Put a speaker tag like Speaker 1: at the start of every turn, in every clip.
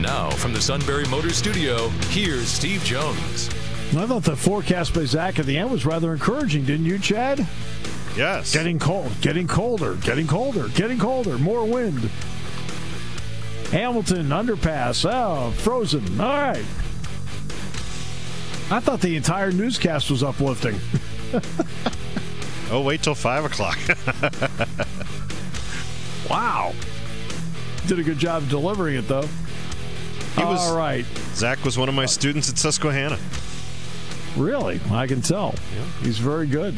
Speaker 1: Now, from the Sunbury Motor Studio, here's Steve Jones.
Speaker 2: I thought the forecast by Zach at the end was rather encouraging, didn't you, Chad?
Speaker 3: Yes.
Speaker 2: Getting cold, getting colder, getting colder, getting colder, more wind. Hamilton underpass, oh, frozen. All right. I thought the entire newscast was uplifting.
Speaker 3: oh, wait till 5 o'clock.
Speaker 2: wow. Did a good job delivering it, though.
Speaker 3: He was,
Speaker 2: All right.
Speaker 3: Zach was one of my students at Susquehanna.
Speaker 2: Really? I can tell.
Speaker 3: Yeah.
Speaker 2: He's very good.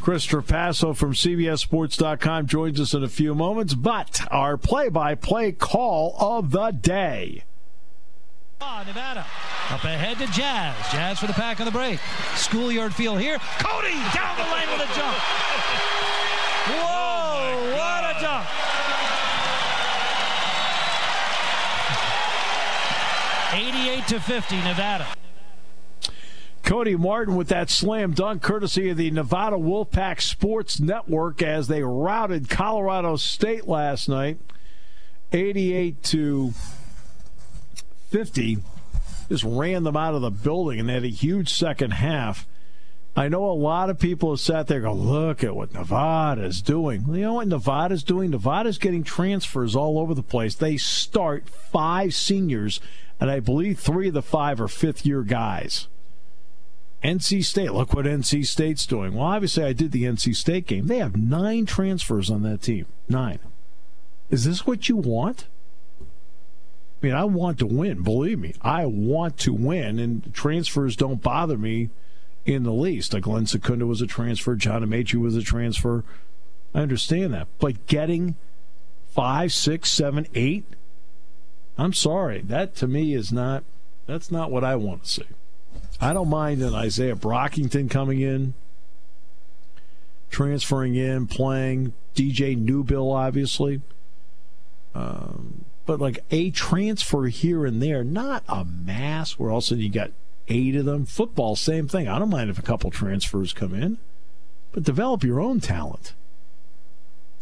Speaker 2: Chris Trapasso from CBSSports.com joins us in a few moments, but our play by play call of the day.
Speaker 4: Nevada up ahead to Jazz. Jazz for the pack on the break. Schoolyard field here. Cody down the lane with a jump. Whoa, oh what a jump. Eighty-eight to fifty, Nevada.
Speaker 2: Cody Martin with that slam dunk, courtesy of the Nevada Wolfpack Sports Network, as they routed Colorado State last night, eighty-eight to 50 just ran them out of the building and they had a huge second half. I know a lot of people have sat there go, look at what Nevada's doing. You know what Nevada's doing? Nevada's getting transfers all over the place. They start five seniors, and I believe three of the five are fifth year guys. NC State, look what NC State's doing. Well, obviously, I did the NC State game. They have nine transfers on that team. Nine. Is this what you want? I mean, I want to win. Believe me, I want to win, and transfers don't bother me in the least. Like Glenn Sekunda was a transfer, John Amaechi was a transfer. I understand that, but getting five, six, seven, eight. I'm sorry, that to me is not. That's not what I want to see. I don't mind an Isaiah Brockington coming in, transferring in, playing. DJ Newbill, obviously. Um, but like a transfer here and there, not a mass where all of a sudden you got eight of them. Football, same thing. I don't mind if a couple transfers come in, but develop your own talent.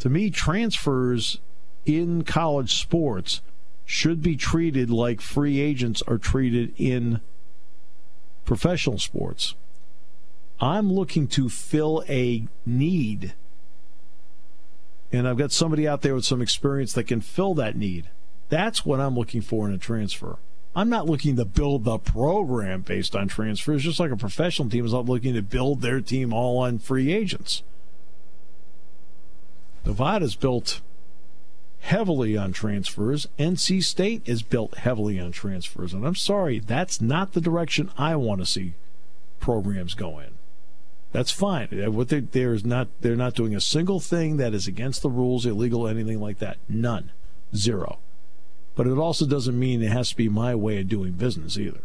Speaker 2: To me, transfers in college sports should be treated like free agents are treated in professional sports. I'm looking to fill a need. And I've got somebody out there with some experience that can fill that need. That's what I'm looking for in a transfer. I'm not looking to build the program based on transfers, just like a professional team is not looking to build their team all on free agents. Nevada's built heavily on transfers. NC State is built heavily on transfers. And I'm sorry, that's not the direction I want to see programs go in. That's fine. Uh, what they, there's not, they're not doing a single thing that is against the rules, illegal, anything like that. None. Zero but it also doesn't mean it has to be my way of doing business either.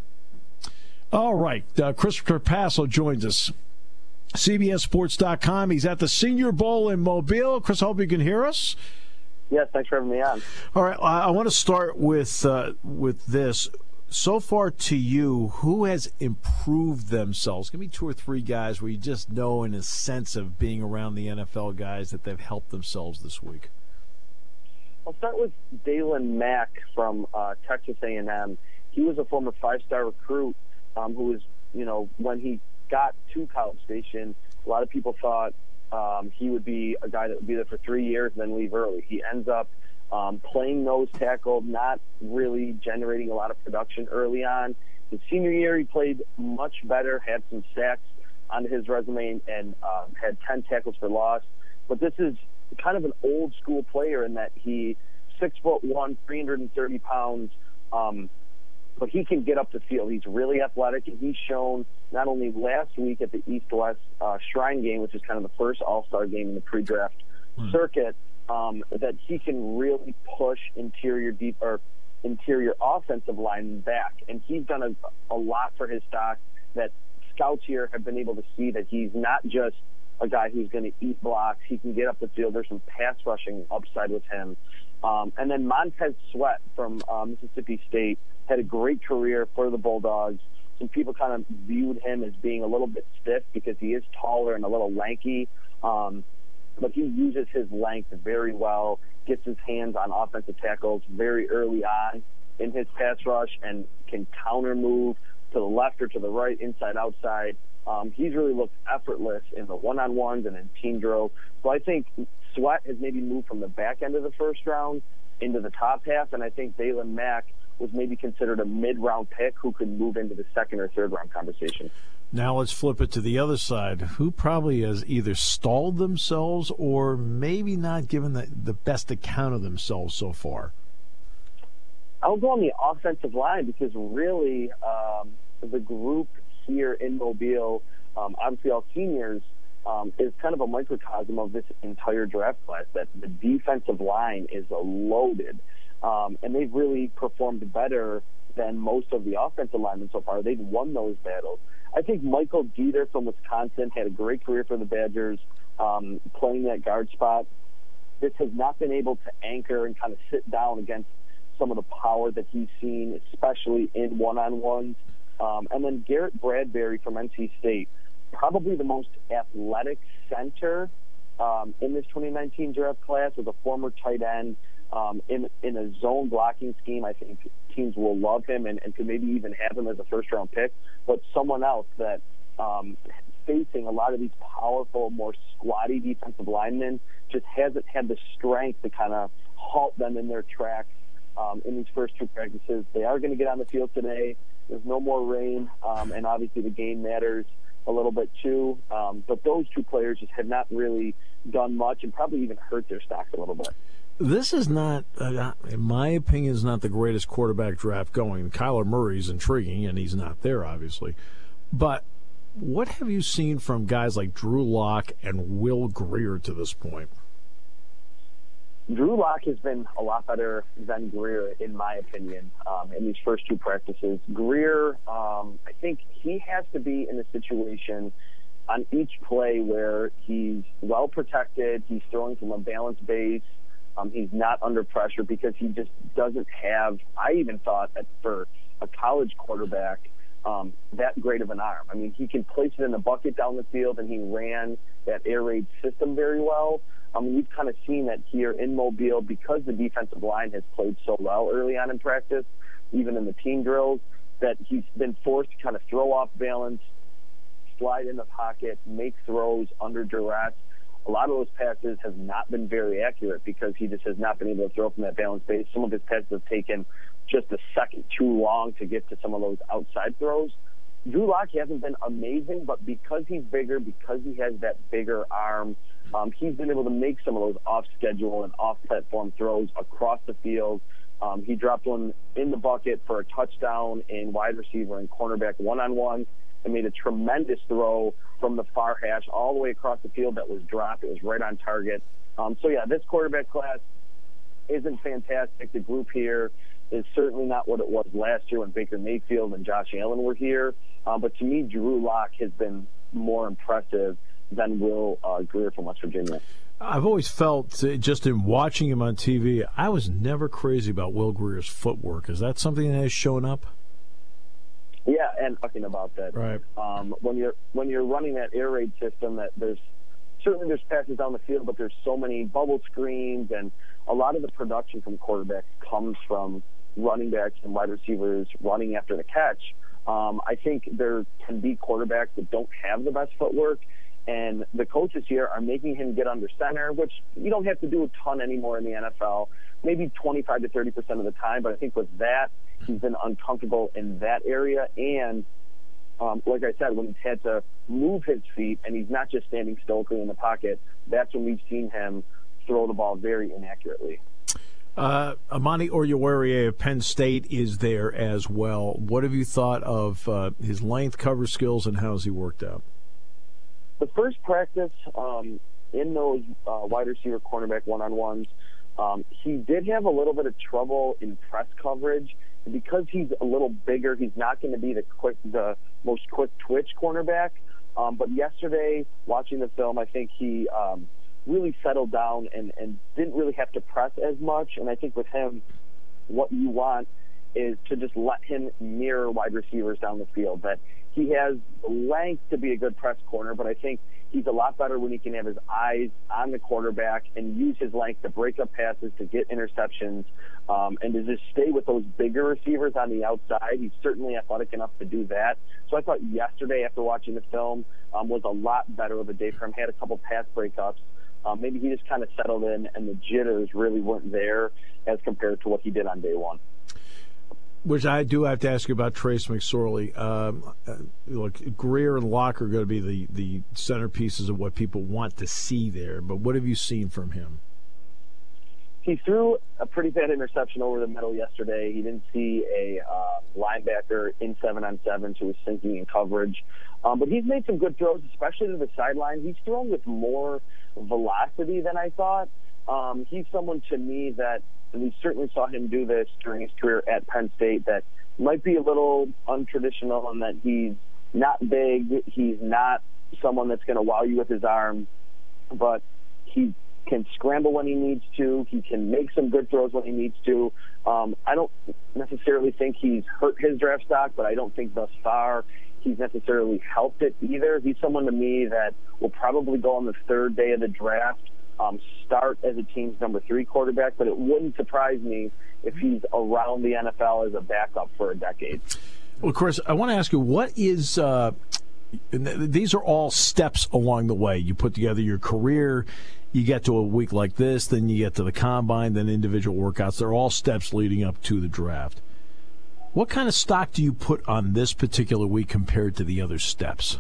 Speaker 2: All right, uh, Chris Trapasso joins us. CBSSports.com. He's at the Senior Bowl in Mobile. Chris, I hope you can hear us.
Speaker 5: Yes, thanks for having me on.
Speaker 2: All right, I, want to start with uh, with this. So far, to you, who has improved themselves? Give me two or three guys where you just know, in a sense of being around the NFL guys, that they've helped themselves this week.
Speaker 5: I'll start with Daylon Mack from uh, Texas A&M. He was a former five-star recruit um, who was, you know, when he got to College Station, a lot of people thought um, he would be a guy that would be there for three years and then leave early. He ends up um, playing nose tackle, not really generating a lot of production early on. His senior year, he played much better, had some sacks on his resume, and um, had 10 tackles for loss. But this is kind of an old school player in that he six foot one, 330 pounds, um, but he can get up the field. He's really athletic, and he's shown not only last week at the East West uh, Shrine game, which is kind of the first All Star game in the pre-draft mm. circuit, um, that he can really push interior deep or interior offensive line back, and he's done a, a lot for his stock that scouts here have been able to see that he's not just a guy who's going to eat blocks. He can get up the field. There's some pass rushing upside with him. Um, and then Montez Sweat from uh, Mississippi State had a great career for the Bulldogs. Some people kind of viewed him as being a little bit stiff because he is taller and a little lanky. Um, but he uses his length very well, gets his hands on offensive tackles very early on in his pass rush, and can counter move to the left or to the right, inside, outside. Um, he's really looked effortless in the one-on-ones and in team drills. So I think Sweat has maybe moved from the back end of the first round into the top half, and I think Daylon Mack was maybe considered a mid-round pick who could move into the second or third round conversation.
Speaker 2: Now let's flip it to the other side. Who probably has either stalled themselves or maybe not given the, the best account of themselves so far?
Speaker 5: I'll go on the offensive line because really um, the group here in Mobile, um, obviously all seniors, um, is kind of a microcosm of this entire draft class. That the defensive line is loaded, um, and they've really performed better than most of the offensive linemen so far. They've won those battles. I think Michael Deiter from Wisconsin had a great career for the Badgers, um, playing that guard spot. This has not been able to anchor and kind of sit down against some of the power that he's seen, especially in one-on-ones. Um, and then Garrett Bradbury from NC State, probably the most athletic center um, in this 2019 draft class, was a former tight end um, in in a zone blocking scheme. I think teams will love him and, and could maybe even have him as a first round pick. But someone else that um, facing a lot of these powerful, more squatty defensive linemen just hasn't had the strength to kind of halt them in their tracks um, in these first two practices. They are going to get on the field today. There's no more rain, um, and obviously the game matters a little bit too. Um, but those two players just have not really done much and probably even hurt their stocks a little bit.
Speaker 2: This is not, uh, in my opinion, is not the greatest quarterback draft going. Kyler Murray's intriguing, and he's not there, obviously. But what have you seen from guys like Drew Lock and Will Grier to this point?
Speaker 5: Drew Lock has been a lot better than Grier, in my opinion, um, in these first two practices. Grier, um, I think he has to be in a situation on each play where he's well protected, he's throwing from a balanced base, um, he's not under pressure because he just doesn't have. I even thought that for a college quarterback, um, that great of an arm. I mean, he can place it in the bucket down the field, and he ran that air raid system very well. I mean, we've kind of seen that here in Mobile because the defensive line has played so well early on in practice, even in the team drills, that he's been forced to kind of throw off balance, slide in the pocket, make throws under duress. A lot of those passes have not been very accurate because he just has not been able to throw from that balance base. Some of his passes have taken just a second too long to get to some of those outside throws. Drew Lock hasn't been amazing, but because he's bigger, because he has that bigger arm, um, he's been able to make some of those off-schedule and off-platform throws across the field. Um, he dropped one in the bucket for a touchdown in wide receiver and cornerback one-on-one and made a tremendous throw from the far hash all the way across the field that was dropped. It was right on target. Um, so, yeah, this quarterback class isn't fantastic. The group here is certainly not what it was last year when Baker Mayfield and Josh Allen were here. Uh, but to me, Drew Lock has been more impressive than Will uh, Grier from West Virginia.
Speaker 2: I've always felt, uh, just in watching him on TV, I was never crazy about Will Grier's footwork. Is that something that has shown up?
Speaker 5: Yeah, and talking about that.
Speaker 2: Right.
Speaker 5: Um, when you're when you're running that air raid system, that there's certainly there's passes down the field, but there's so many bubble screens, and a lot of the production from quarterbacks comes from running backs and wide receivers running after the catch. Um, I think there can be quarterbacks that don't have the best footwork, and the coaches here are making him get under center, which you don't have to do a ton anymore in the NFL, maybe 25 to 30 percent of the time. But I think with that, he's been uncomfortable in that area, and um, like I said, when he's had to move his feet and he's not just standing stoically in the pocket, that's when we've seen him throw the ball very inaccurately.
Speaker 2: Uh, Amani Oruwariye of Penn State is there as well. What have you thought of uh, his length, cover skills, and how's he worked out?
Speaker 5: The first practice um, in those uh, wide receiver cornerback one on ones Um, he did have a little bit of trouble in press coverage. And because he's a little bigger, he's not going to be the quick, the most quick twitch cornerback. Um, but yesterday, watching the film, I think he um, really settled down and, and didn't really have to press as much. And I think with him, what you want is to just let him mirror wide receivers down the field. That he has length to be a good press corner, but I think he's a lot better when he can have his eyes on the quarterback and use his length to break up passes, to get interceptions, um, and to just stay with those bigger receivers on the outside. He's certainly athletic enough to do that. So I thought yesterday, after watching the film, um, was a lot better of a day for him. Had a couple pass breakups. Um, maybe he just kind of settled in, and the jitters really weren't there as compared to what he did on day one
Speaker 2: which I do have to ask you about Trace McSorley. Um, uh, look, Grier and Lock are going to be the, the centerpieces of what people want to see there, but what have you seen from him?
Speaker 5: He threw a pretty bad interception over the middle yesterday. He didn't see a uh, linebacker in seven on seven, so was sinking in coverage. Um, but he's made some good throws, especially to the sideline. He's thrown with more velocity than I thought. Um, he's someone to me that and we certainly saw him do this during his career at Penn State, that might be a little untraditional in that he's not big, he's not someone that's going to wow you with his arm, but he can scramble when he needs to. He can make some good throws when he needs to. Um, I don't necessarily think he's hurt his draft stock, but I don't think thus far he's necessarily helped it either. He's someone to me that will probably go on the third day of the draft um, start as a team's number three quarterback, but it wouldn't surprise me if he's around the NFL as a backup for a decade.
Speaker 2: Well, Chris, I want to ask you what is. Uh, these are all steps along the way. You put together your career, you get to a week like this, then you get to the combine, then individual workouts. They're all steps leading up to the draft. What kind of stock do you put on this particular week compared to the other steps?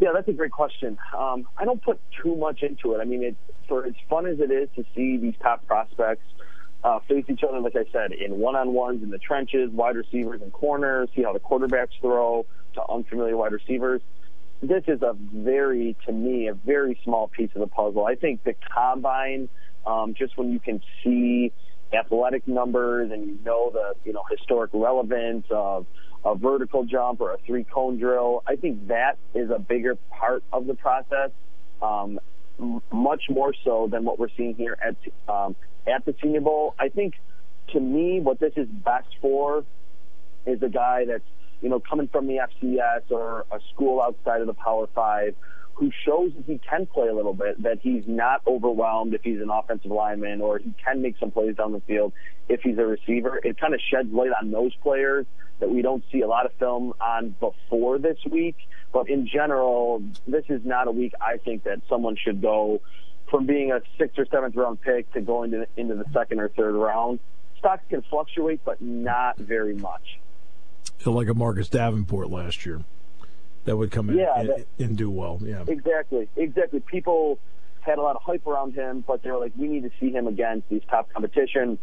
Speaker 5: Yeah, that's a great question. Um, I don't put too much into it. I mean, it, for as fun as it is to see these top prospects uh, face each other, like I said, in one-on-ones in the trenches, wide receivers and corners, see how the quarterbacks throw to unfamiliar wide receivers. This is a very, to me, a very small piece of the puzzle. I think the combine, um, just when you can see athletic numbers and you know the you know historic relevance of a vertical jump or a three cone drill. I think that is a bigger part of the process, um, much more so than what we're seeing here at um, at the Senior Bowl. I think to me, what this is best for is a guy that's you know coming from the FCS or a school outside of the Power Five who shows that he can play a little bit, that he's not overwhelmed if he's an offensive lineman, or he can make some plays down the field if he's a receiver. It kind of sheds light on those players that we don't see a lot of film on before this week. But in general, this is not a week I think that someone should go from being a sixth or seventh round pick to going to, into the second or third round. Stocks can fluctuate, but not very much.
Speaker 2: Like a Marcus Davenport last year, that would come in yeah, and, that, and do well. Yeah,
Speaker 5: exactly, exactly. People had a lot of hype around him, but they were like, we need to see him against these top competition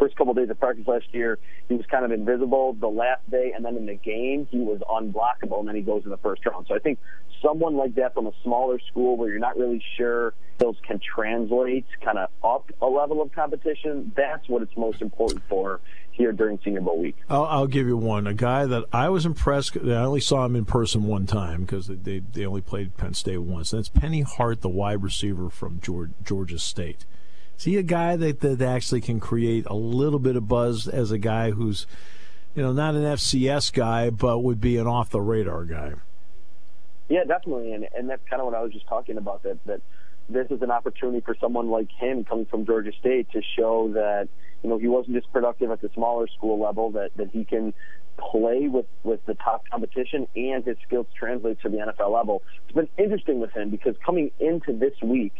Speaker 5: first couple of days of practice last year, he was kind of invisible. The last day and then in the game, he was unblockable, and then he goes in the first round. So I think someone like that from a smaller school where you're not really sure those can translate kind of up a level of competition, that's what it's most important for here during Senior Bowl week.
Speaker 2: I'll, I'll give you one. A guy that I was impressed. I only saw him in person one time because they, they only played Penn State once. That's Penny Hart, the wide receiver from Georgia, Georgia State. Is he a guy that, that actually can create a little bit of buzz as a guy who's, you know, not an FCS guy, but would be an off the radar guy?
Speaker 5: Yeah, definitely, and and that's kind of what I was just talking about. That that this is an opportunity for someone like him coming from Georgia State to show that you know he wasn't just productive at the smaller school level. That that he can play with with the top competition and his skills translate to the NFL level. It's been interesting with him because coming into this week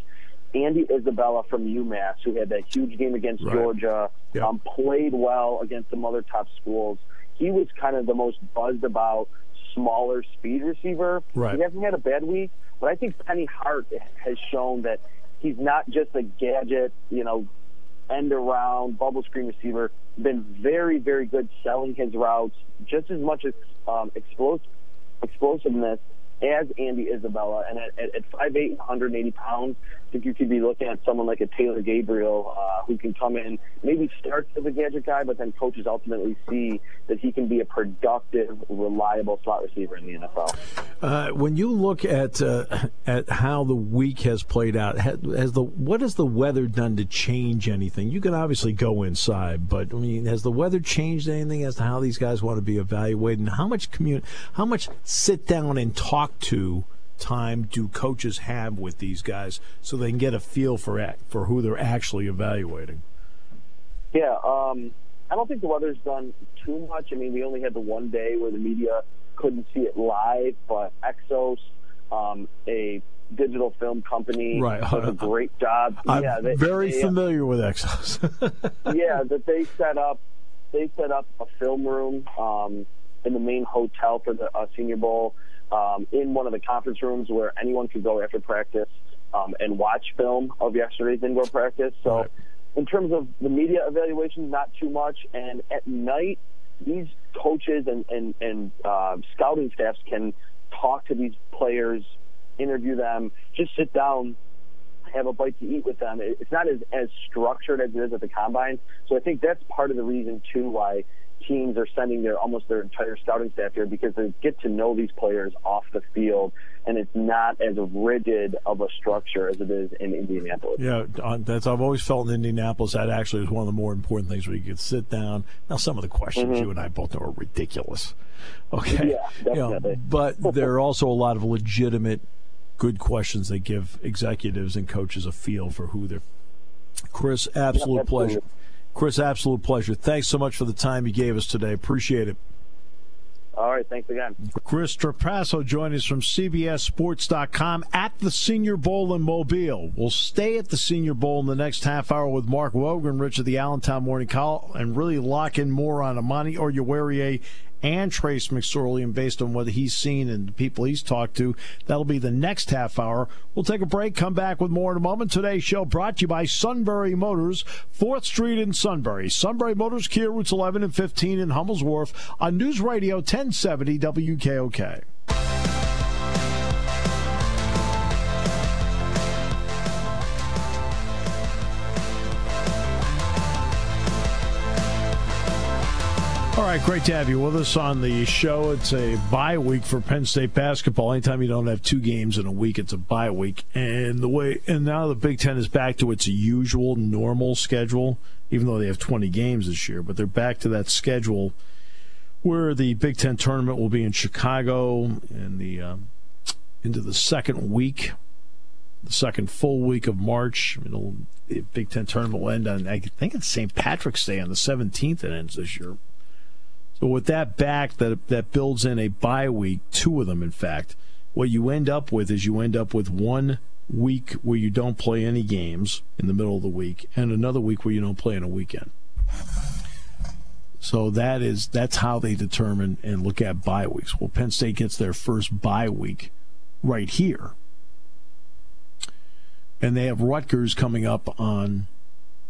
Speaker 5: Andy Isabella from UMass, who had that huge game against right. Georgia, um, played well against some other top schools. He was kind of the most buzzed about smaller speed receiver.
Speaker 2: Right.
Speaker 5: He hasn't had a bad week, but I think Penny Hart has shown that he's not just a gadget, you know, end around bubble screen receiver. Been very, very good selling his routes, just as much as um, explosive, explosiveness as Andy Isabella. And at, at, at 5'8", 180 pounds, think you could be looking at someone like a Taylor Gabriel uh, who can come in, maybe start as a gadget guy, but then coaches ultimately see that he can be a productive, reliable slot receiver in the NFL.
Speaker 2: Uh, when you look at uh, at how the week has played out, has the what has the weather done to change anything? You can obviously go inside, but I mean, has the weather changed anything as to how these guys want to be evaluated, and how much commun- how much sit down and talk to? Time do coaches have with these guys so they can get a feel for for who they're actually evaluating?
Speaker 5: Yeah, um, I don't think the weather's done too much. I mean, we only had the one day where the media couldn't see it live, but XOS, um, a digital film company,
Speaker 2: right.
Speaker 5: does a great job.
Speaker 2: I'm
Speaker 5: yeah, they,
Speaker 2: very
Speaker 5: they, uh,
Speaker 2: familiar with XOS.
Speaker 5: yeah, that they set up they set up a film room um, in the main hotel for the uh, Senior Bowl um, in one of the conference rooms where anyone could go after practice um, and watch film of yesterday's indoor practice. So, right. in terms of the media evaluation, not too much. And at night, these coaches and and, and uh, scouting staffs can talk to these players, interview them, just sit down have a bite to eat with them. It's not as, as structured as it is at the combine. So I think that's part of the reason too why teams are sending their almost their entire scouting staff here because they get to know these players off the field, and it's not as rigid of a structure as it is in Indianapolis.
Speaker 2: Yeah, that's I've always felt in Indianapolis that actually is one of the more important things where you could sit down. Now, some of the questions mm-hmm. you and I both know are ridiculous. Okay,
Speaker 5: yeah, definitely.
Speaker 2: You know, but there are also a lot of legitimate, good questions that give executives and coaches a feel for who they're. Chris, absolute
Speaker 5: yeah,
Speaker 2: pleasure. Chris, absolute pleasure. Thanks so much for the time you gave us today. Appreciate it.
Speaker 5: All right, thanks again.
Speaker 2: Chris Trapasso joining us from CBSSports.com at the Senior Bowl in Mobile. We'll stay at the Senior Bowl in the next half hour with Mark Wogenrich of the Allentown Morning Call, and really lock in more on Amani Oruwariye and Trace McSorley, and based on what he's seen and the people he's talked to, that'll be the next half hour. We'll take a break, come back with more in a moment. Today's show brought to you by Sunbury Motors, 4th Street in Sunbury. Sunbury Motors, Kia Routes 11 and 15 in Hummel's Wharf on News Radio 1070 WKOK. Right, great to have you with us on the show. It's a bye week for Penn State basketball. Anytime you don't have two games in a week, it's a bye week. And the way and now the Big Ten is back to its usual normal schedule, even though they have 20 games this year. But they're back to that schedule where the Big Ten tournament will be in Chicago in the uh, into the second week, the second full week of March. It'll, the Big Ten tournament will end on I think it's St. Patrick's Day on the 17th. It ends this year. So with that back, that that builds in a bye week, two of them, in fact. What you end up with is you end up with one week where you don't play any games in the middle of the week, and another week where you don't play on a weekend. So that is that's how they determine and look at bye weeks. Well, Penn State gets their first bye week right here, and they have Rutgers coming up on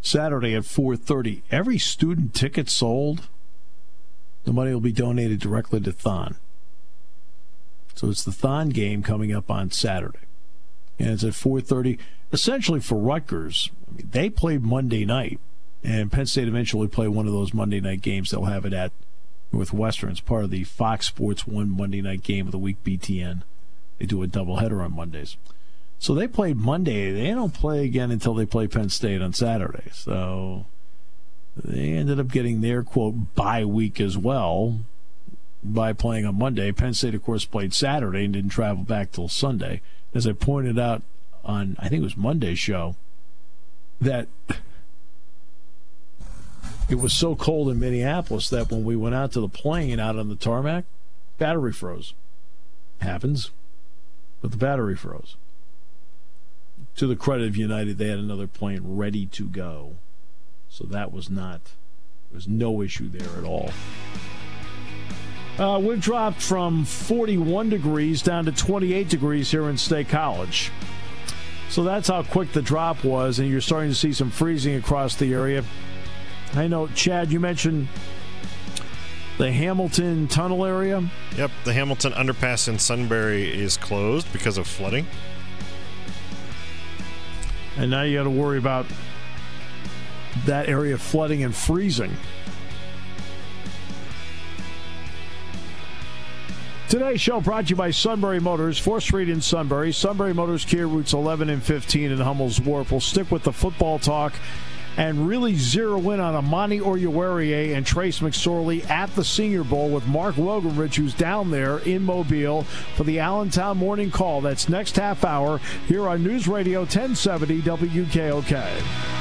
Speaker 2: Saturday at 4:30. Every student ticket sold the money will be donated directly to Thon. So it's the Thon game coming up on Saturday. And it's at 4:30 essentially for Rutgers. I mean, they played Monday night and Penn State eventually play one of those Monday night games. They'll have it at Northwestern. It's part of the Fox Sports One Monday night game of the week BTN. They do a doubleheader on Mondays. So they played Monday. They don't play again until they play Penn State on Saturday. So they ended up getting their quote bye week as well by playing on Monday. Penn State, of course, played Saturday and didn't travel back till Sunday. As I pointed out on, I think it was Monday's show, that it was so cold in Minneapolis that when we went out to the plane out on the tarmac, battery froze. Happens, but the battery froze. To the credit of United, they had another plane ready to go. So that was not, there was no issue there at all. Uh, we've dropped from 41 degrees down to 28 degrees here in State College. So that's how quick the drop was, and you're starting to see some freezing across the area. I know, Chad, you mentioned the Hamilton Tunnel area.
Speaker 3: Yep, the Hamilton underpass in Sunbury is closed because of flooding.
Speaker 2: And now you got to worry about that area flooding and freezing. Today's show brought to you by Sunbury Motors, 4th Street in Sunbury. Sunbury Motors, Kia routes 11 and 15 in Hummel's Wharf. We'll stick with the football talk and really zero in on Amani Oruwariye and Trace McSorley at the Senior Bowl with Mark Wogenrich, who's down there in Mobile for the Allentown Morning Call. That's next half hour here on News Radio 1070 WKOK.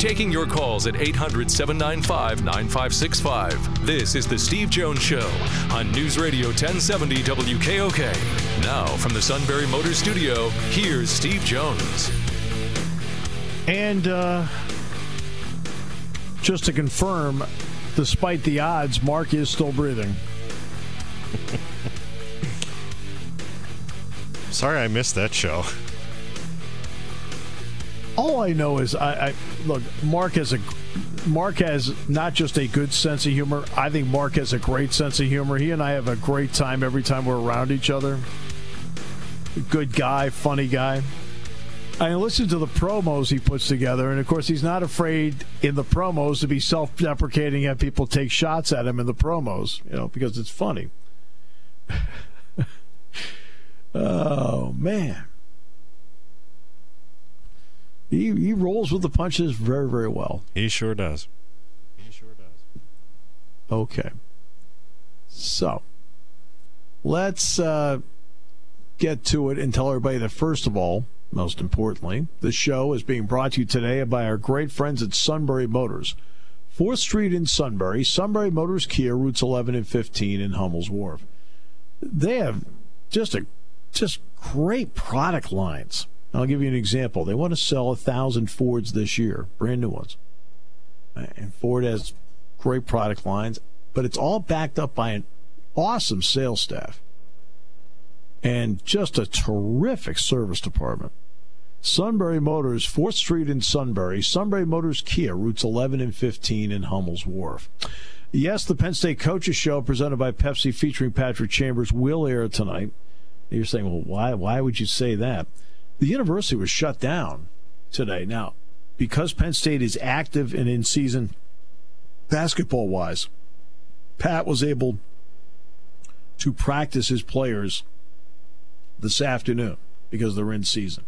Speaker 1: Taking your calls at 800 795 9565. This is The Steve Jones Show on News Radio 1070 WKOK. Now, from the Sunbury Motor Studio, here's Steve Jones.
Speaker 2: And uh, just to confirm, despite the odds, Mark is still breathing.
Speaker 3: Sorry I missed that show.
Speaker 2: All I know is I, I look. Mark has a Mark has not just a good sense of humor. I think Mark has a great sense of humor. He and I have a great time every time we're around each other. Good guy, funny guy. I listen to the promos he puts together, and of course, he's not afraid in the promos to be self-deprecating and people take shots at him in the promos, you know, because it's funny. oh man. He, he rolls with the punches very, very well.
Speaker 3: He sure does. He sure does.
Speaker 2: Okay. So, let's uh, get to it and tell everybody that, first of all, most importantly, the show is being brought to you today by our great friends at Sunbury Motors. 4th Street in Sunbury, Sunbury Motors Kia, routes 11 and 15 in Hummel's Wharf. They have just a just great product lines. I'll give you an example. They want to sell a thousand Fords this year, brand new ones. And Ford has great product lines, but it's all backed up by an awesome sales staff and just a terrific service department. Sunbury Motors, 4th Street in Sunbury, Sunbury Motors Kia, routes 11 and 15 in Hummel's Wharf. Yes, the Penn State Coaches Show presented by Pepsi featuring Patrick Chambers will air tonight. You're saying, well, why, why would you say that? The university was shut down today. Now, because Penn State is active and in season basketball wise, Pat was able to practice his players this afternoon because they're in season.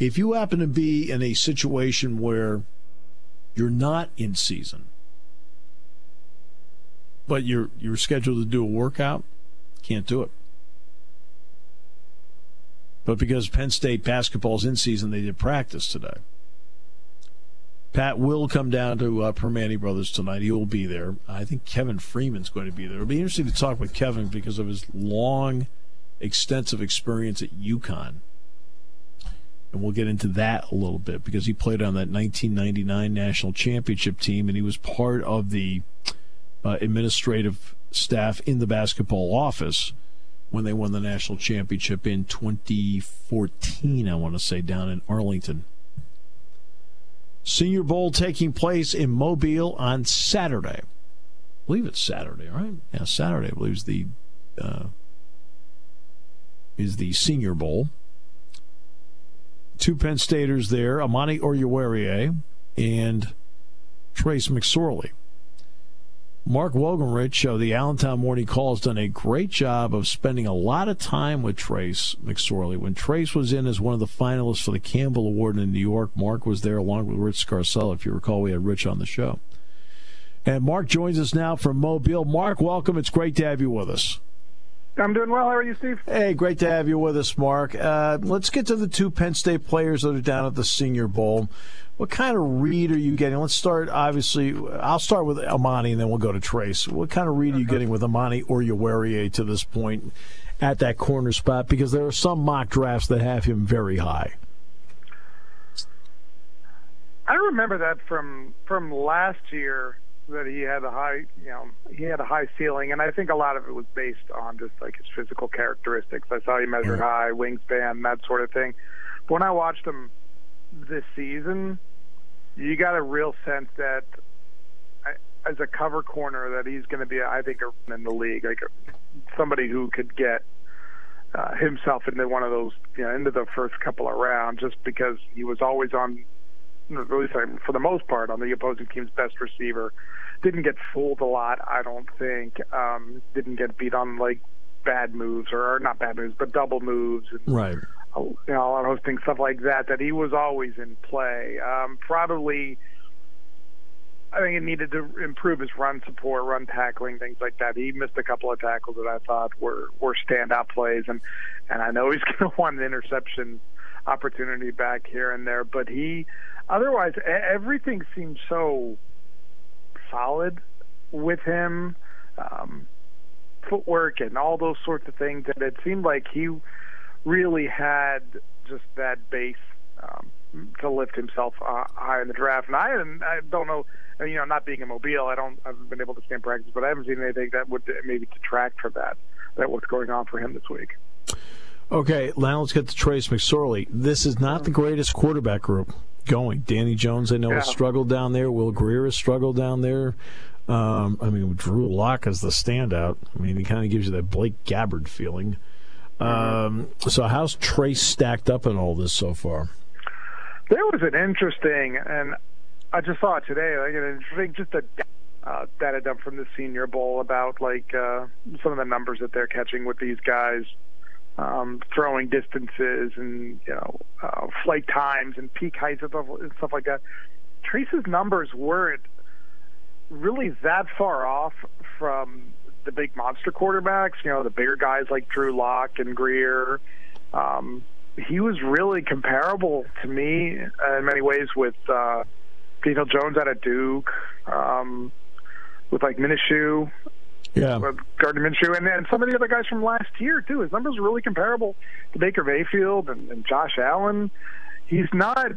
Speaker 2: If you happen to be in a situation where you're not in season, but you're you're scheduled to do a workout, can't do it. But because Penn State basketball's in season, they did practice today. Pat will come down to uh, Primanti Brothers tonight. He will be there. I think Kevin Freeman's going to be there. It'll be interesting to talk with Kevin because of his long, extensive experience at UConn. And we'll get into that a little bit because he played on that 1999 national championship team and he was part of the uh, administrative staff in the basketball office when they won the national championship in 2014, I want to say, down in Arlington. Senior Bowl taking place in Mobile on Saturday. I believe it's Saturday, right? Yeah, Saturday. I believe is the uh, is the Senior Bowl. Two Penn Staters there: Amani Oruwariye and Trace McSorley. Mark Wogenrich of the Allentown Morning Call has done a great job of spending a lot of time with Trace McSorley. When Trace was in as one of the finalists for the Campbell Award in New York, Mark was there along with Rich Scarcella. If you recall, we had Rich on the show. And Mark joins us now from Mobile. Mark, welcome. It's great to have you with us.
Speaker 6: I'm doing well. How are you, Steve?
Speaker 2: Hey, great to have you with us, Mark. Uh, let's get to the two Penn State players that are down at the Senior Bowl. What kind of read are you getting? Let's start, obviously, I'll start with Amani and then we'll go to Trace. What kind of read are you getting with Amani Oruwariye to this point at that corner spot? Because there are some mock drafts that have him very high.
Speaker 6: I remember that from from last year that he had a high, you know, he had a high ceiling, and I think a lot of it was based on just like his physical characteristics. I saw he measured high, wingspan, that sort of thing. But when I watched him this season, you got a real sense that as a cover corner that he's going to be, I think, in the league, like somebody who could get uh, himself into one of those, you know, into the first couple of rounds, just because he was always on, at least for the most part, on the opposing team's best receiver. Didn't get fooled a lot, I don't think. Um, didn't get beat on like bad moves or, or not bad moves, but double moves. And,
Speaker 2: right
Speaker 6: you know, a lot of hosting stuff like that. That he was always in play. Um, probably, I think it needed to improve his run support, run tackling, things like that. He missed a couple of tackles that I thought were were standout plays, and and I know he's going to want an interception opportunity back here and there, but he otherwise everything seemed so solid with him. Um, footwork and all those sorts of things that it seemed like he really had just that base um, to lift himself uh, high in the draft. And I, I don't know, you know, not being a Mobile, I don't, I've been able to stand practice, but I haven't seen anything that would maybe detract from that. That what's going on for him this week.
Speaker 2: Okay, now let's get to Trace McSorley. This is not the greatest quarterback group going. Danny Jones, I know, yeah. has struggled down there. Will Grier has struggled down there. Um, I mean, Drew Lock is the standout. I mean, he kind of gives you that Blake Gabbert feeling. Um, so, how's Trace stacked up in all this so far?
Speaker 6: There was an interesting, and I just saw it today. Like an interesting, just a uh, data dump from the Senior Bowl about like uh, some of the numbers that they're catching with these guys, um, throwing distances and you know uh, flight times and peak heights and stuff like that. Trace's numbers weren't really that far off from the big monster quarterbacks, you know, the bigger guys like Drew Lock and Grier. Um, he was really comparable to me in many ways with uh, Daniel Jones out of Duke, um, with like Minshew,
Speaker 2: yeah,
Speaker 6: Gardner Minshew, and then some of the other guys from last year too. His numbers are really comparable to Baker Mayfield and, and Josh Allen. He's not,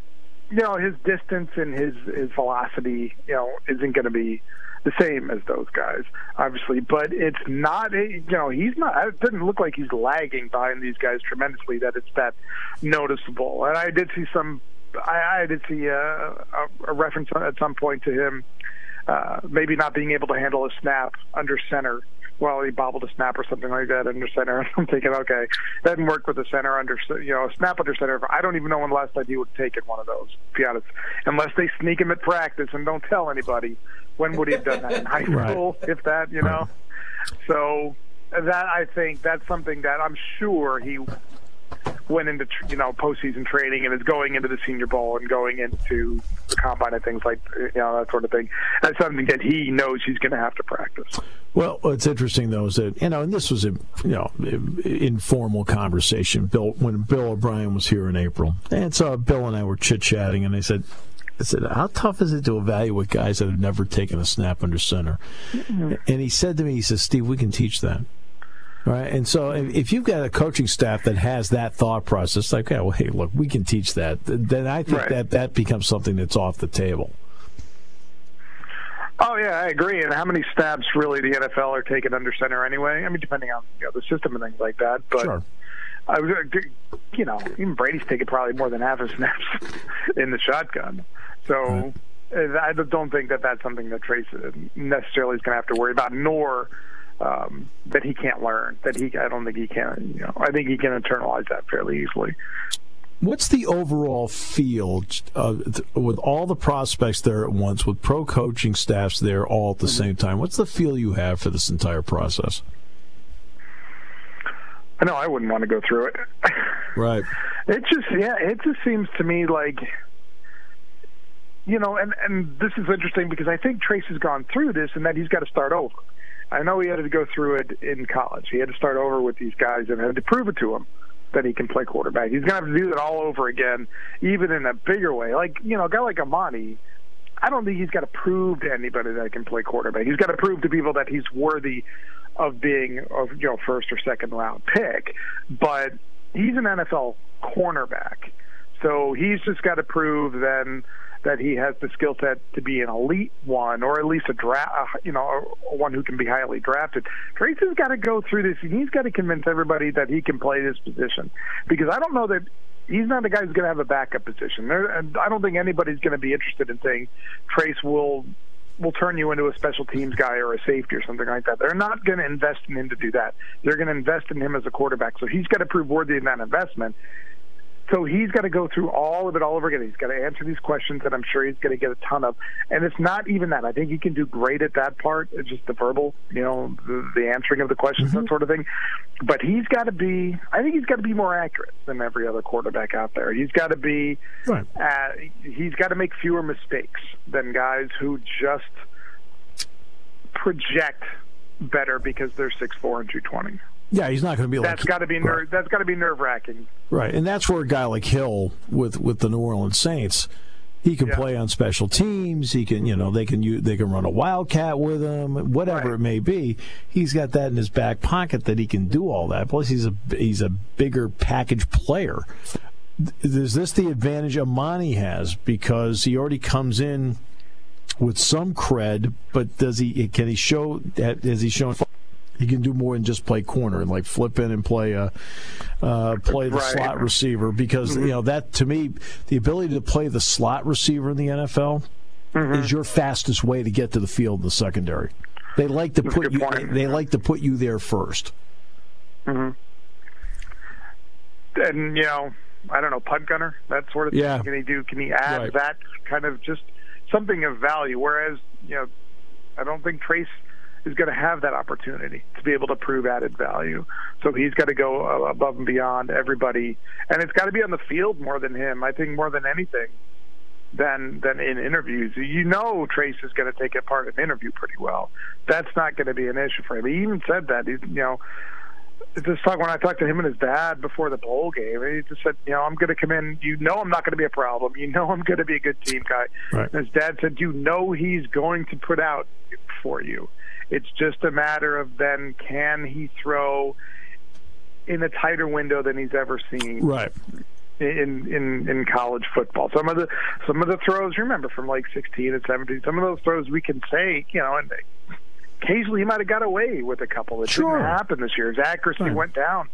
Speaker 6: you know, his distance and his his velocity, you know, isn't going to be the same as those guys, obviously. But it's not, a, you know, he's not. It doesn't look like he's lagging behind these guys tremendously. That it's that noticeable. And I did see some. I, I did see a, a, a reference at some point to him uh, maybe not being able to handle a snap under center well, he bobbled a snap or something like that under center. I'm thinking, okay, that didn't work with the center under, you know, a snap under center. I don't even know when last time he would take it one of those. To be honest, unless they sneak him at practice and don't tell anybody, when would he have done that in high school, right. if that, you know? So that I think that's something that I'm sure he went into you know postseason training and is going into the Senior Bowl and going into the combine and things like you know that sort of thing. That's something that he knows he's going to have to practice.
Speaker 2: Well, what's interesting though is that you know, and this was a you know informal conversation. Bill when Bill O'Brien was here in April, and so Bill and I were chit chatting, and I said. I said, "How tough is it to evaluate guys that have never taken a snap under center?" Mm-hmm. And he said to me, "He says, Steve, we can teach that." Right. And so if you've got a coaching staff that has that thought process, like, okay, well, hey, look, we can teach that, then I think right. that that becomes something that's off the table.
Speaker 6: Oh yeah, I agree. And how many snaps really the NFL are taking under center anyway? I mean, depending on you know, the system and things like that. But
Speaker 2: sure.
Speaker 6: I was, uh, you know, even Brady's taking probably more than half his snaps in the shotgun. So right. I don't think that that's something that Trace uh, necessarily is going to have to worry about, nor um, that he can't learn. That he, I don't think he can. You know, I think he can internalize that fairly easily.
Speaker 2: What's the overall feel uh, with all the prospects there at once, with pro coaching staffs there all at the mm-hmm. same time? What's the feel you have for this entire process?
Speaker 6: I know I wouldn't want to go through it.
Speaker 2: Right.
Speaker 6: it just yeah, it just seems to me like you know, and and this is interesting because I think Trace has gone through this and that he's got to start over. I know he had to go through it in college. He had to start over with these guys and had to prove it to them that he can play quarterback. He's going to have to do that all over again, even in a bigger way. Like you know, a guy like Amani, I don't think he's got to prove to anybody that he can play quarterback. He's got to prove to people that he's worthy of being a you know first or second round pick. But he's an NFL cornerback, so he's just got to prove then that he has the skill set to be an elite one, or at least a draft, you know, one who can be highly drafted. Trace has got to go through this, and he's got to convince everybody that he can play this position, because I don't know that he's not the guy who's going to have a backup position. There, and I don't think anybody's going to be interested in saying Trace will will turn you into a special teams guy or a safety or something like that. They're not going to invest in him to do that. They're going to invest in him as a quarterback. So he's got to prove worthy of that investment. So he's got to go through all of it all over again. He's got to answer these questions that I'm sure he's going to get a ton of. And it's not even that. I think he can do great at that part. It's just the verbal, you know, the, the answering of the questions, mm-hmm. that sort of thing. But he's got to be. I think he's got to be more accurate than every other quarterback out there. He's got to be. Right. Uh, he's got to make fewer mistakes than guys who just project better because they're six four and two twenty.
Speaker 2: Yeah, he's not going to be
Speaker 6: like
Speaker 2: that's
Speaker 6: got to be ner- right. that's got to be nerve wracking.
Speaker 2: Right, and that's where a guy like Hill with with the New Orleans Saints, he can yeah. play on special teams. He can, you know, they can use, they can run a wildcat with him, whatever right. it may be. He's got that in his back pocket that he can do all that. Plus, he's a he's a bigger package player. Is this the advantage Amani has because he already comes in with some cred, but does he can he show has he shown he can do more than just play corner and like flip in and play a uh, play the right. slot receiver because mm-hmm. you know that to me the ability to play the slot receiver in the NFL mm-hmm. is your fastest way to get to the field in the secondary. They like to That's put you. They, they, like to put you there 1st
Speaker 6: mm-hmm. And you know, I don't know, punt gunner, that sort of
Speaker 2: yeah.
Speaker 6: thing. Can he do? Can he add right. that kind of just something of value? Whereas you know, I don't think Trace is going to have that opportunity to be able to prove added value. So he's got to go uh, above and beyond everybody, and it's got to be on the field more than him. I think more than anything than than in interviews. You know, Trace is going to take a part in interview pretty well. That's not going to be an issue for him. He even said that. He, you know, just talk when I talked to him and his dad before the bowl game. He just said, you know, I'm going to come in. You know, I'm not going to be a problem. You know, I'm going to be a good team guy.
Speaker 2: Right.
Speaker 6: And his dad said, you know, he's going to put out for you. It's just a matter of then can he throw in a tighter window than he's ever seen.
Speaker 2: Right.
Speaker 6: In, in in college football, some of the some of the throws remember from like 16 and 17. Some of those throws we can say, you know, and occasionally he might have got away with a couple. It
Speaker 2: sure.
Speaker 6: didn't happen this year. His accuracy right. went down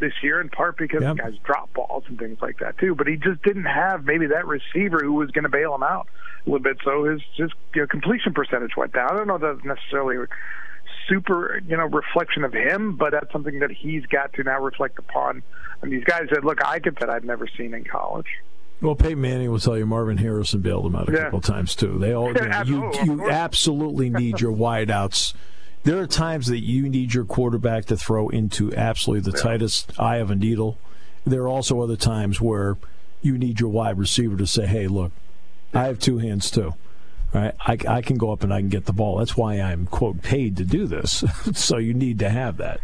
Speaker 6: this year in part because yep. guys drop balls and things like that too. But he just didn't have maybe that receiver who was going to bail him out a little bit. So his just you know, completion percentage went down. I don't know if that's necessarily a super you know reflection of him, but that's something that he's got to now reflect upon. And these guys said, "Look, I could that I've never seen in college."
Speaker 2: Well, Peyton Manning will tell you Marvin Harrison bailed him out a yeah. couple times too. They all you, you, you absolutely need your wideouts there are times that you need your quarterback to throw into absolutely the yeah. tightest eye of a needle. There are also other times where you need your wide receiver to say, "Hey, look, I have two hands too. Right? I, I can go up and I can get the ball. That's why I'm quote paid to do this. so you need to have that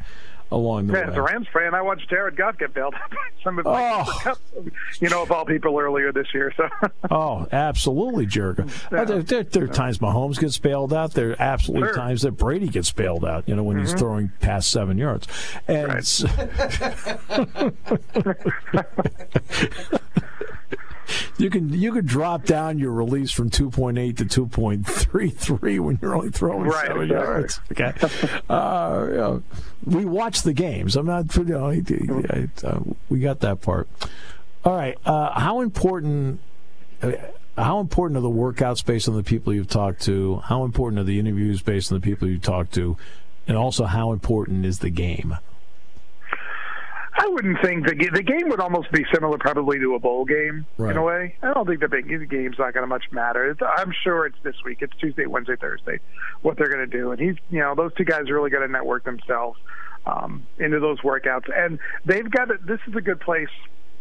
Speaker 2: along the
Speaker 6: yeah, way. As a Rams fan, I watched Jared Goff get bailed out some of oh. you know, of all people earlier this year. So.
Speaker 2: oh, absolutely, Jared. Yeah. There, there, there, are times Mahomes gets bailed out. There are absolutely sure. times that Brady gets bailed out. You know, when mm-hmm. he's throwing past seven yards, and. Right. you can you can drop down your release from 2.8 to 2.33 when you're only throwing
Speaker 6: right,
Speaker 2: seven yards. Okay, uh, you know, we watch the games. I'm not, you know, uh, we got that part. All right, uh, how important? Uh, how important are the workouts based on the people you've talked to? How important are the interviews based on the people you've talked to? And also, how important is the game?
Speaker 6: I wouldn't think the ga- the game would almost be similar, probably to a bowl game
Speaker 2: Right.
Speaker 6: in a way. I don't think the big the game's not going to much matter. It's, I'm sure it's this week. It's Tuesday, Wednesday, Thursday. What they're going to do, and he's you know those two guys are really going to network themselves um, into those workouts, and they've got it. This is a good place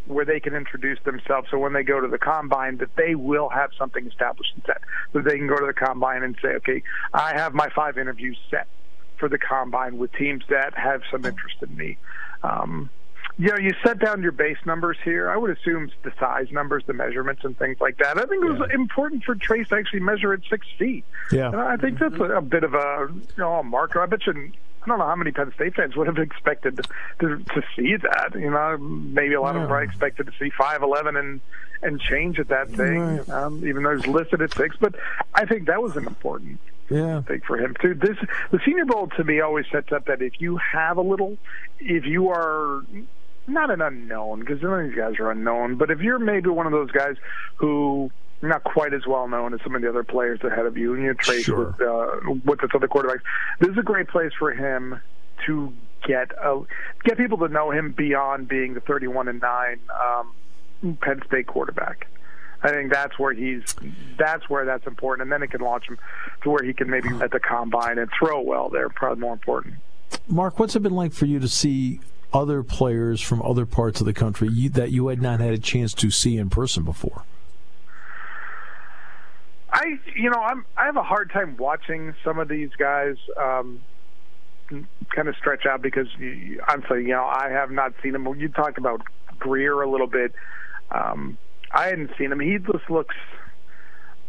Speaker 6: where they can introduce themselves. So when they go to the combine, that they will have something established and set. So they can go to the combine and say, okay, I have my five interviews set for the combine with teams that have some interest in me. Um, you know, you set down your base numbers here. I would assume the size numbers, the measurements, and things like that. I think it was
Speaker 2: Yeah.
Speaker 6: important for Trace to actually measure at six feet.
Speaker 2: Yeah.
Speaker 6: And I think that's a, a bit of a you know a marker. I bet you. I don't know how many Penn State fans would have expected to to see that. You know, maybe a lot of them
Speaker 2: Yeah.
Speaker 6: probably expected to see five eleven and and change at that thing,
Speaker 2: Right.
Speaker 6: um, even though it's listed at six. But I think that was an important
Speaker 2: Yeah.
Speaker 6: thing for him too. This the Senior Bowl to me always sets up that if you have a little, if you are not an unknown because none of these guys are unknown, but if you're maybe one of those guys who not quite as well known as some of the other players ahead of you, and you trace
Speaker 2: Sure.
Speaker 6: with uh, with the other quarterbacks, this is a great place for him to get a, get people to know him beyond being the 31 and nine um, Penn State quarterback. I think that's where he's that's where that's important, and then it can launch him to where he can maybe at the combine and throw well there. Probably more important.
Speaker 2: Mark, what's it been like for you to see other players from other parts of the country you, that you had not had a chance to see in person before?
Speaker 6: I, you know, I'm I have a hard time watching some of these guys um, kind of stretch out because you, I'm saying, you know, I have not seen him. You talked about Grier a little bit. Um, I hadn't seen him. He just looks.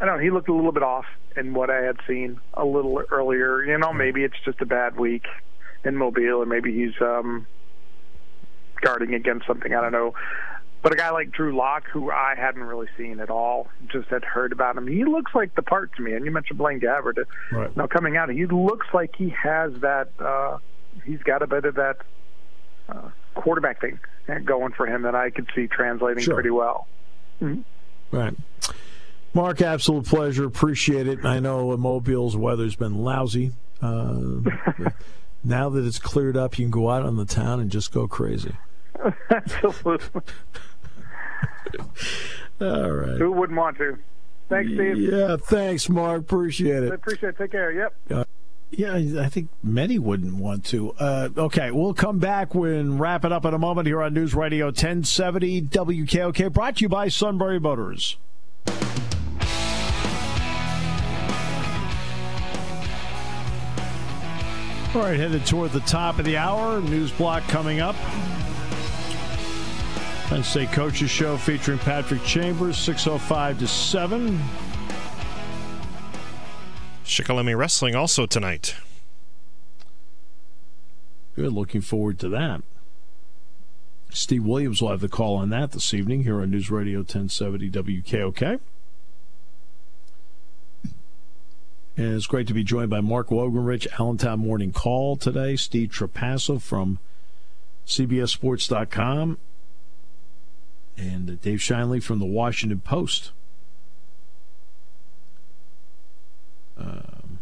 Speaker 6: I don't know. He looked a little bit off in what I had seen a little earlier. You know, maybe it's just a bad week in Mobile, or maybe he's um, guarding against something. I don't know. But a guy like Drew Lock, who I hadn't really seen at all, just had heard about him. He looks like the part to me. And you mentioned Blaine Gabbert.
Speaker 2: Right.
Speaker 6: Now coming out, he looks like he has that. Uh, he's got a bit of that uh, quarterback thing going for him that I could see translating
Speaker 2: Sure.
Speaker 6: pretty well.
Speaker 2: Right. Mark, absolute pleasure. Appreciate it. I know Mobile's weather's been lousy. Uh, now that it's cleared up, you can go out on the town and just go crazy.
Speaker 6: Absolutely.
Speaker 2: All right.
Speaker 6: Who wouldn't want to? Thanks, Steve.
Speaker 2: Yeah, thanks, Mark. Appreciate
Speaker 6: I
Speaker 2: it.
Speaker 6: appreciate it. Take care. Yep.
Speaker 2: Yeah, I think many wouldn't want to. Uh, okay, we'll come back and wrap it up in a moment here on News Radio 1070 WKOK, brought to you by Sunbury Motors. All right, headed toward the top of the hour. News block coming up. Penn State Coaches Show featuring Patrick Chambers, 6.05 to 7.
Speaker 3: Shikellamy Wrestling also tonight.
Speaker 2: Good. Looking forward to that. Steve Williams will have the call on that this evening here on News Radio 1070 WKOK. And it's great to be joined by Mark Wogenrich, Allentown Morning Call today, Steve Trapasso from CBSSports.com, and Dave Shinley from the Washington Post. Um,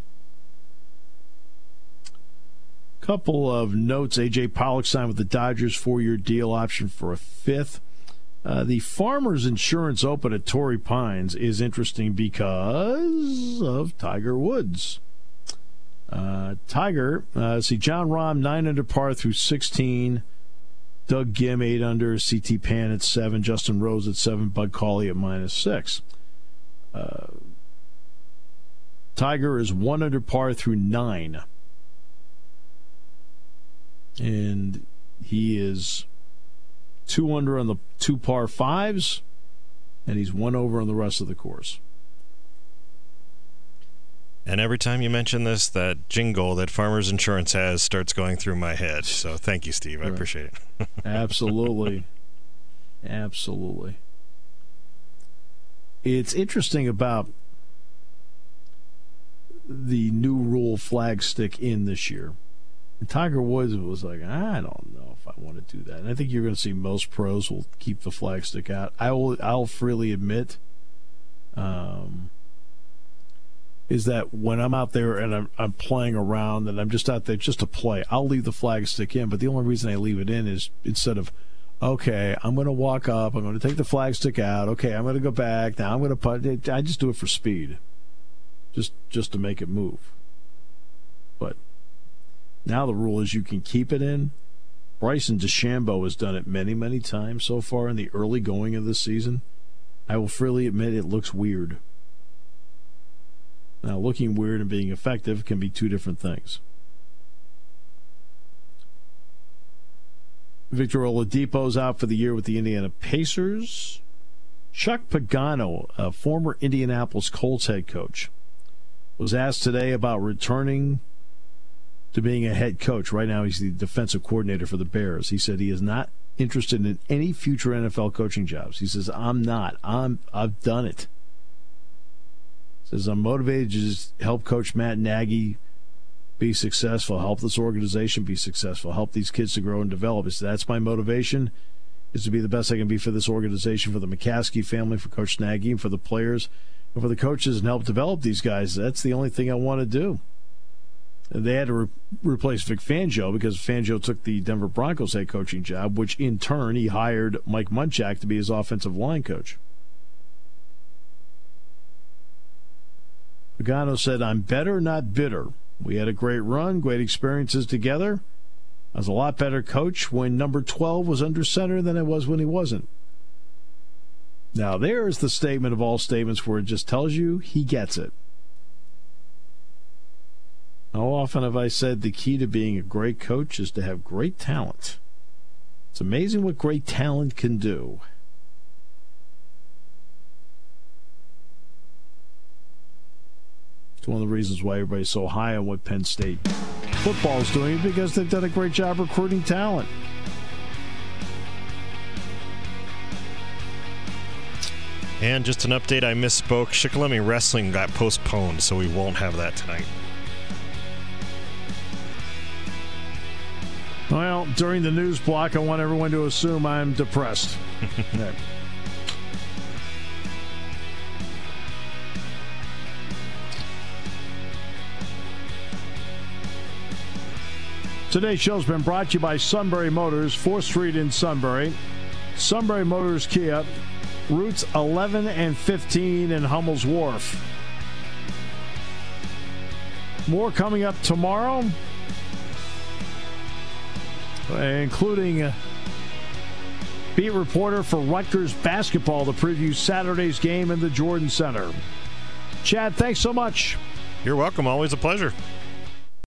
Speaker 2: couple of notes. AJ Pollock signed with the Dodgers, four-year deal option for a fifth. Uh, the Farmers Insurance Open at Torrey Pines is interesting because of Tiger Woods. Uh, Tiger, uh, see Jon Rahm nine under par through 16. Doug Ghim eight under, CT Pan at seven, Justin Rose at seven, Bud Cauley at minus six. Uh, Tiger is one under par through nine. And he is two under on the two par fives, and he's one over on the rest of the course.
Speaker 3: And every time you mention this, that jingle that Farmers Insurance has starts going through my head. So thank you, Steve. I
Speaker 2: Right.
Speaker 3: appreciate it.
Speaker 2: Absolutely. Absolutely. It's interesting about the new rule flag stick in this year. And Tiger Woods was like, I don't know if I want to do that. And I think you're going to see most pros will keep the flag stick out. I will. I'll freely admit, um, is that when I'm out there and I'm, I'm playing around and I'm just out there just to play, I'll leave the flag stick in. But the only reason I leave it in is instead of, okay, I'm going to walk up, I'm going to take the flag stick out, okay, I'm going to go back, now I'm going to put it. I just do it for speed, just just to make it move. But now the rule is you can keep it in. Bryson DeChambeau has done it many, many times so far in the early going of this season. I will freely admit it looks weird. Now, looking weird and being effective can be two different things. Victor Oladipo's out for the year with the Indiana Pacers. Chuck Pagano, a former Indianapolis Colts head coach, was asked today about returning to being a head coach. Right now, he's the defensive coordinator for the Bears. He said he is not interested in any future NFL coaching jobs. He says, "I'm not. I'm. I've done it." Says I'm motivated to just help Coach Matt Nagy be successful, help this organization be successful, help these kids to grow and develop. Says, That's my motivation is to be the best I can be for this organization, for the McCaskey family, for Coach Nagy, and for the players, and for the coaches, and help develop these guys. That's the only thing I want to do. And they had to re- replace Vic Fangio because Fangio took the Denver Broncos head coaching job, which in turn he hired Mike Munchak to be his offensive line coach. Pagano said, I'm better, not bitter. We had a great run, great experiences together. I was a lot better coach when number 12 was under center than I was when he wasn't. Now, there's the statement of all statements where it just tells you he gets it. How often have I said the key to being a great coach is to have great talent? It's amazing what great talent can do. It's one of the reasons why everybody's so high on what Penn State football is doing is because they've done a great job recruiting talent.
Speaker 3: And just an update, I misspoke. Shikellamy Wrestling got postponed, so we won't have that tonight.
Speaker 2: Well, during the news block, I want everyone to assume I'm depressed. Today's show's been brought to you by Sunbury Motors, 4th Street in Sunbury. Sunbury Motors Kia, routes 11 and 15 in Hummel's Wharf. More coming up tomorrow, including beat reporter for Rutgers basketball to preview Saturday's game in the Jordan Center. Chad, thanks so much.
Speaker 3: You're welcome. Always a pleasure.